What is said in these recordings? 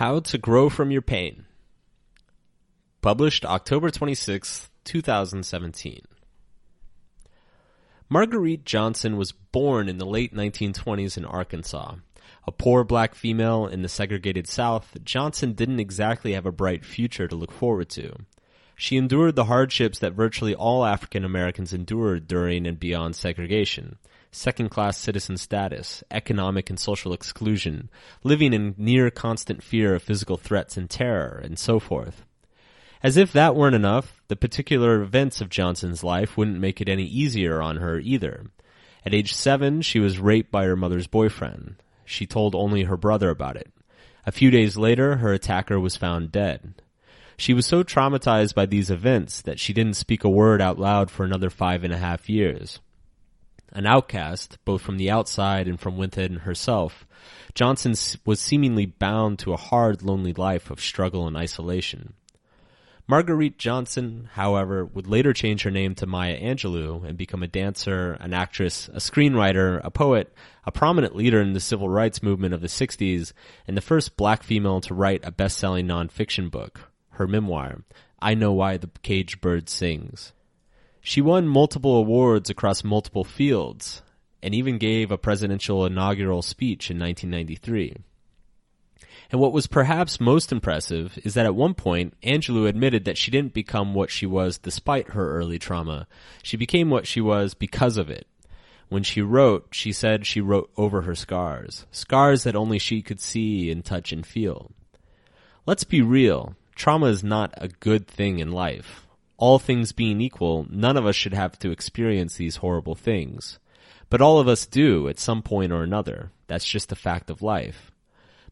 How to Grow from Your Pain. Published October 26, 2017. Marguerite Johnson was born in the late 1920s in Arkansas. A poor black female in the segregated South, Johnson didn't exactly have a bright future to look forward to. She endured the hardships that virtually all African Americans endured during and beyond segregation second class citizen status, economic and social exclusion, living in near constant fear of physical threats and terror, and so forth. As if that weren't enough, the particular events of Johnson's life wouldn't make it any easier on her either. At age seven, she was raped by her mother's boyfriend. She told only her brother about it. A few days later, her attacker was found dead. She was so traumatized by these events that she didn't speak a word out loud for another five and a half years. An outcast, both from the outside and from within herself, Johnson was seemingly bound to a hard, lonely life of struggle and isolation. Marguerite Johnson, however, would later change her name to Maya Angelou and become a dancer, an actress, a screenwriter, a poet, a prominent leader in the civil rights movement of the 60s, and the first black female to write a best-selling nonfiction book, her memoir, I Know Why the Caged Bird Sings. She won multiple awards across multiple fields and even gave a presidential inaugural speech in 1993. And what was perhaps most impressive is that at one point, Angelou admitted that she didn't become what she was despite her early trauma. She became what she was because of it. When she wrote, she said she wrote over her scars. Scars that only she could see and touch and feel. Let's be real. Trauma is not a good thing in life all things being equal, none of us should have to experience these horrible things. But all of us do at some point or another. That's just a fact of life.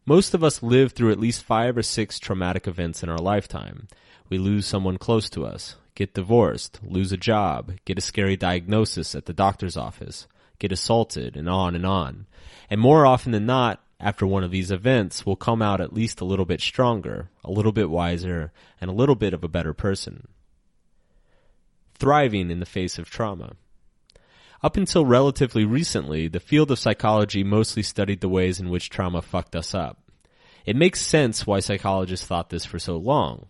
Most of us live through at least five or six traumatic events in our lifetime. We lose someone close to us, get divorced, lose a job, get a scary diagnosis at the doctor's office, get assaulted, and on and on. And more often than not, after one of these events, we'll come out at least a little bit stronger, a little bit wiser, and a little bit of a better person thriving in the face of trauma. Up until relatively recently, the field of psychology mostly studied the ways in which trauma fucked us up. It makes sense why psychologists thought this for so long.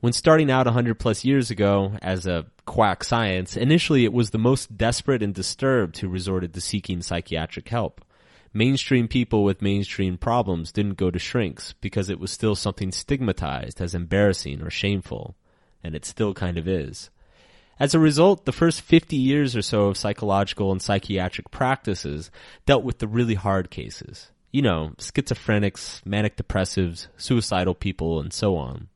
When starting out 100 plus years ago as a quack science, initially it was the most desperate and disturbed who resorted to seeking psychiatric help. Mainstream people with mainstream problems didn't go to shrinks because it was still something stigmatized as embarrassing or shameful. And it still kind of is. As a result, the first 50 years or so of psychological and psychiatric practices dealt with the really hard cases. You know, schizophrenics, manic depressives, suicidal people, and so on.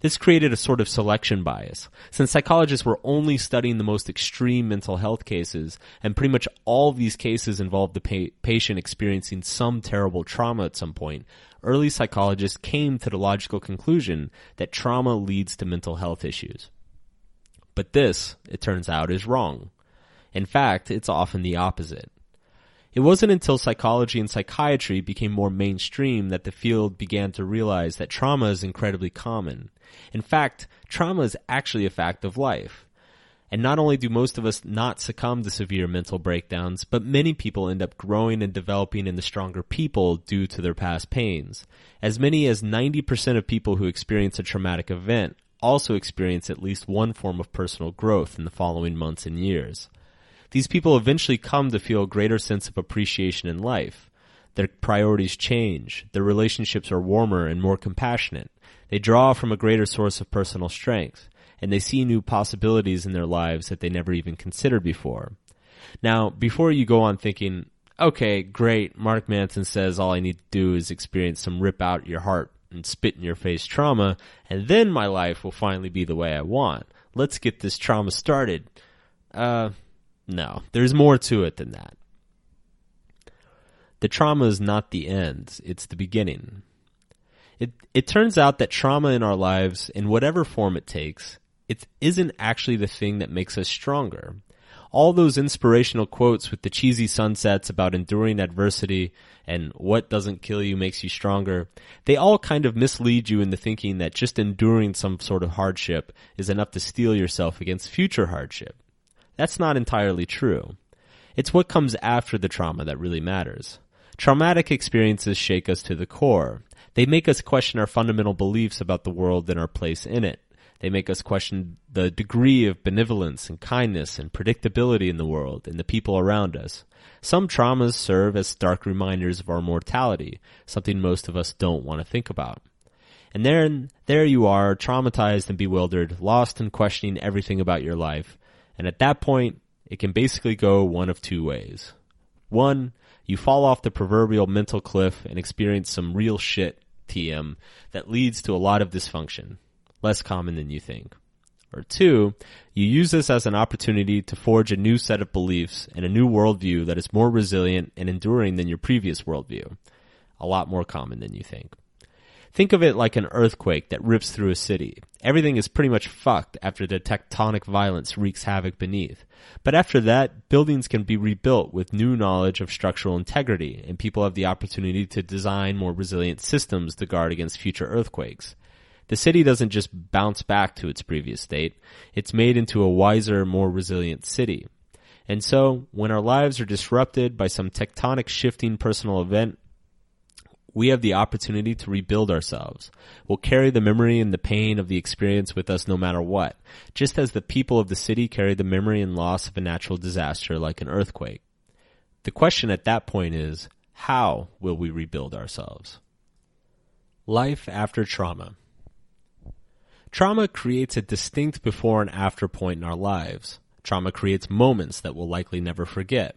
This created a sort of selection bias, since psychologists were only studying the most extreme mental health cases, and pretty much all these cases involved the pa- patient experiencing some terrible trauma at some point. Early psychologists came to the logical conclusion that trauma leads to mental health issues. But this, it turns out, is wrong. In fact, it's often the opposite. It wasn't until psychology and psychiatry became more mainstream that the field began to realize that trauma is incredibly common. In fact, trauma is actually a fact of life. And not only do most of us not succumb to severe mental breakdowns, but many people end up growing and developing into stronger people due to their past pains. As many as 90% of people who experience a traumatic event also experience at least one form of personal growth in the following months and years. These people eventually come to feel a greater sense of appreciation in life. Their priorities change. Their relationships are warmer and more compassionate. They draw from a greater source of personal strength, and they see new possibilities in their lives that they never even considered before. Now, before you go on thinking, okay, great, Mark Manson says all I need to do is experience some rip out your heart and spit in your face trauma, and then my life will finally be the way I want. Let's get this trauma started. Uh, no, there's more to it than that. The trauma is not the end, it's the beginning. It, it turns out that trauma in our lives, in whatever form it takes, it isn't actually the thing that makes us stronger all those inspirational quotes with the cheesy sunsets about enduring adversity and what doesn't kill you makes you stronger, they all kind of mislead you into thinking that just enduring some sort of hardship is enough to steel yourself against future hardship. That's not entirely true. It's what comes after the trauma that really matters. Traumatic experiences shake us to the core. They make us question our fundamental beliefs about the world and our place in it. They make us question the degree of benevolence and kindness and predictability in the world and the people around us. Some traumas serve as stark reminders of our mortality, something most of us don't want to think about. And then, there you are, traumatized and bewildered, lost and questioning everything about your life. And at that point, it can basically go one of two ways. One, you fall off the proverbial mental cliff and experience some real shit, TM, that leads to a lot of dysfunction. Less common than you think. Or two, you use this as an opportunity to forge a new set of beliefs and a new worldview that is more resilient and enduring than your previous worldview. A lot more common than you think. Think of it like an earthquake that rips through a city. Everything is pretty much fucked after the tectonic violence wreaks havoc beneath. But after that, buildings can be rebuilt with new knowledge of structural integrity, and people have the opportunity to design more resilient systems to guard against future earthquakes. The city doesn't just bounce back to its previous state, it's made into a wiser, more resilient city. And so, when our lives are disrupted by some tectonic shifting personal event, we have the opportunity to rebuild ourselves. We'll carry the memory and the pain of the experience with us no matter what, just as the people of the city carry the memory and loss of a natural disaster like an earthquake. The question at that point is, how will we rebuild ourselves? Life after trauma. Trauma creates a distinct before and after point in our lives. Trauma creates moments that we'll likely never forget.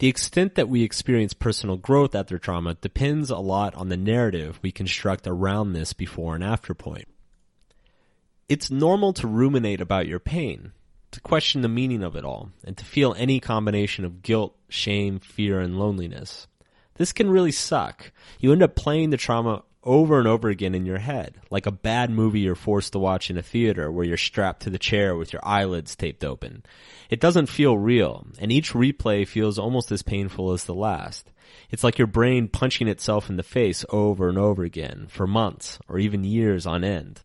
The extent that we experience personal growth after trauma depends a lot on the narrative we construct around this before and after point. It's normal to ruminate about your pain, to question the meaning of it all, and to feel any combination of guilt, shame, fear, and loneliness. This can really suck. You end up playing the trauma over and over again in your head, like a bad movie you're forced to watch in a theater where you're strapped to the chair with your eyelids taped open. It doesn't feel real, and each replay feels almost as painful as the last. It's like your brain punching itself in the face over and over again for months or even years on end.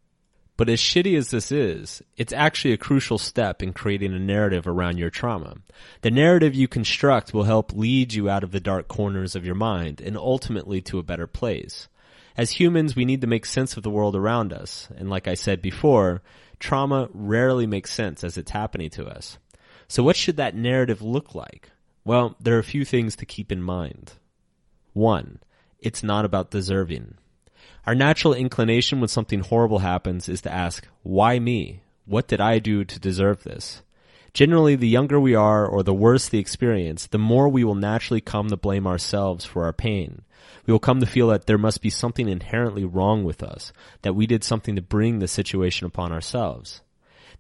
But as shitty as this is, it's actually a crucial step in creating a narrative around your trauma. The narrative you construct will help lead you out of the dark corners of your mind and ultimately to a better place as humans, we need to make sense of the world around us. And like I said before, trauma rarely makes sense as it's happening to us. So what should that narrative look like? Well, there are a few things to keep in mind. One, it's not about deserving. Our natural inclination when something horrible happens is to ask, why me? What did I do to deserve this? Generally, the younger we are or the worse the experience, the more we will naturally come to blame ourselves for our pain. We will come to feel that there must be something inherently wrong with us, that we did something to bring the situation upon ourselves.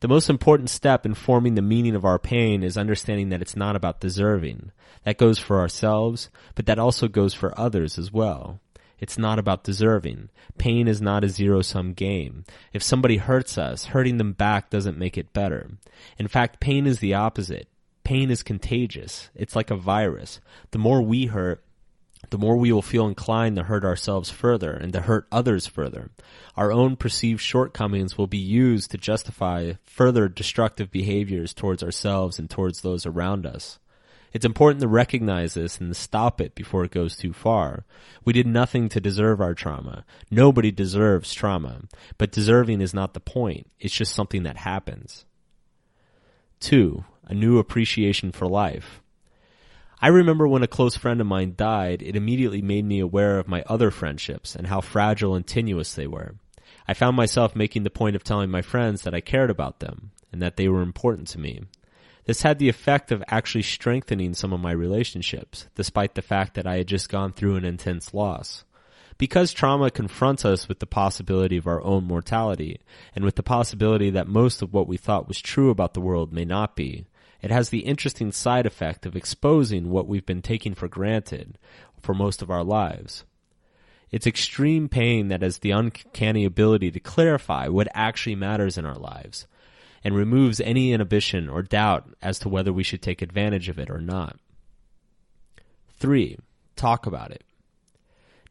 The most important step in forming the meaning of our pain is understanding that it's not about deserving. That goes for ourselves, but that also goes for others as well. It's not about deserving. Pain is not a zero sum game. If somebody hurts us, hurting them back doesn't make it better. In fact, pain is the opposite. Pain is contagious. It's like a virus. The more we hurt, the more we will feel inclined to hurt ourselves further and to hurt others further. Our own perceived shortcomings will be used to justify further destructive behaviors towards ourselves and towards those around us. It's important to recognize this and stop it before it goes too far. We did nothing to deserve our trauma. Nobody deserves trauma. But deserving is not the point. It's just something that happens. Two, a new appreciation for life. I remember when a close friend of mine died, it immediately made me aware of my other friendships and how fragile and tenuous they were. I found myself making the point of telling my friends that I cared about them and that they were important to me. This had the effect of actually strengthening some of my relationships, despite the fact that I had just gone through an intense loss. Because trauma confronts us with the possibility of our own mortality, and with the possibility that most of what we thought was true about the world may not be, it has the interesting side effect of exposing what we've been taking for granted for most of our lives. It's extreme pain that has the uncanny ability to clarify what actually matters in our lives, and removes any inhibition or doubt as to whether we should take advantage of it or not. 3. Talk about it.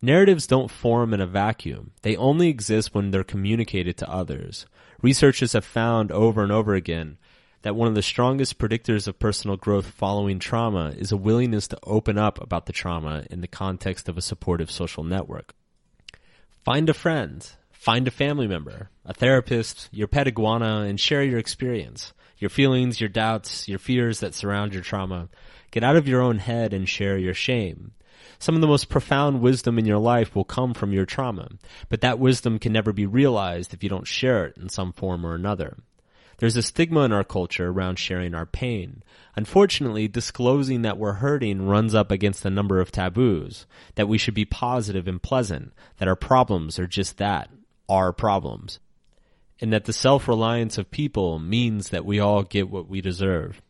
Narratives don't form in a vacuum. They only exist when they're communicated to others. Researchers have found over and over again that one of the strongest predictors of personal growth following trauma is a willingness to open up about the trauma in the context of a supportive social network. Find a friend, find a family member, a therapist, your pet iguana, and share your experience, your feelings, your doubts, your fears that surround your trauma. Get out of your own head and share your shame. Some of the most profound wisdom in your life will come from your trauma, but that wisdom can never be realized if you don't share it in some form or another. There's a stigma in our culture around sharing our pain. Unfortunately, disclosing that we're hurting runs up against a number of taboos, that we should be positive and pleasant, that our problems are just that, our problems, and that the self-reliance of people means that we all get what we deserve.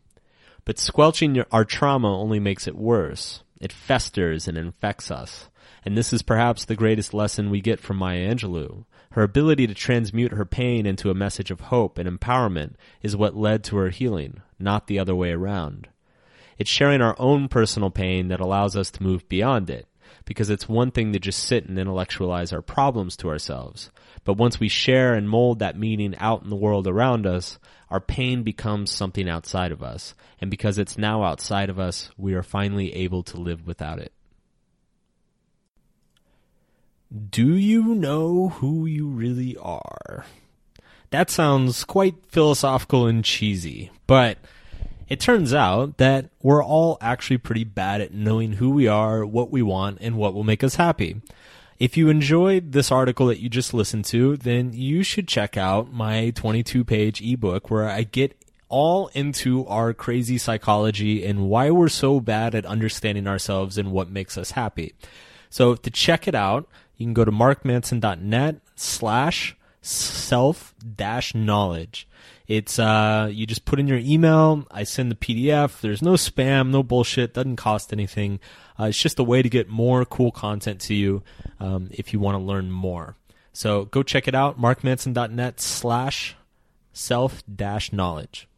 But squelching our trauma only makes it worse. It festers and infects us. And this is perhaps the greatest lesson we get from Maya Angelou. Her ability to transmute her pain into a message of hope and empowerment is what led to her healing, not the other way around. It's sharing our own personal pain that allows us to move beyond it, because it's one thing to just sit and intellectualize our problems to ourselves. But once we share and mold that meaning out in the world around us, our pain becomes something outside of us. And because it's now outside of us, we are finally able to live without it. Do you know who you really are? That sounds quite philosophical and cheesy, but it turns out that we're all actually pretty bad at knowing who we are, what we want, and what will make us happy. If you enjoyed this article that you just listened to, then you should check out my 22 page ebook where I get all into our crazy psychology and why we're so bad at understanding ourselves and what makes us happy. So to check it out, you can go to markmanson.net slash self dash knowledge. It's uh you just put in your email, I send the PDF. There's no spam, no bullshit, doesn't cost anything. Uh, it's just a way to get more cool content to you um, if you want to learn more. So go check it out, markmanson.net slash self dash knowledge.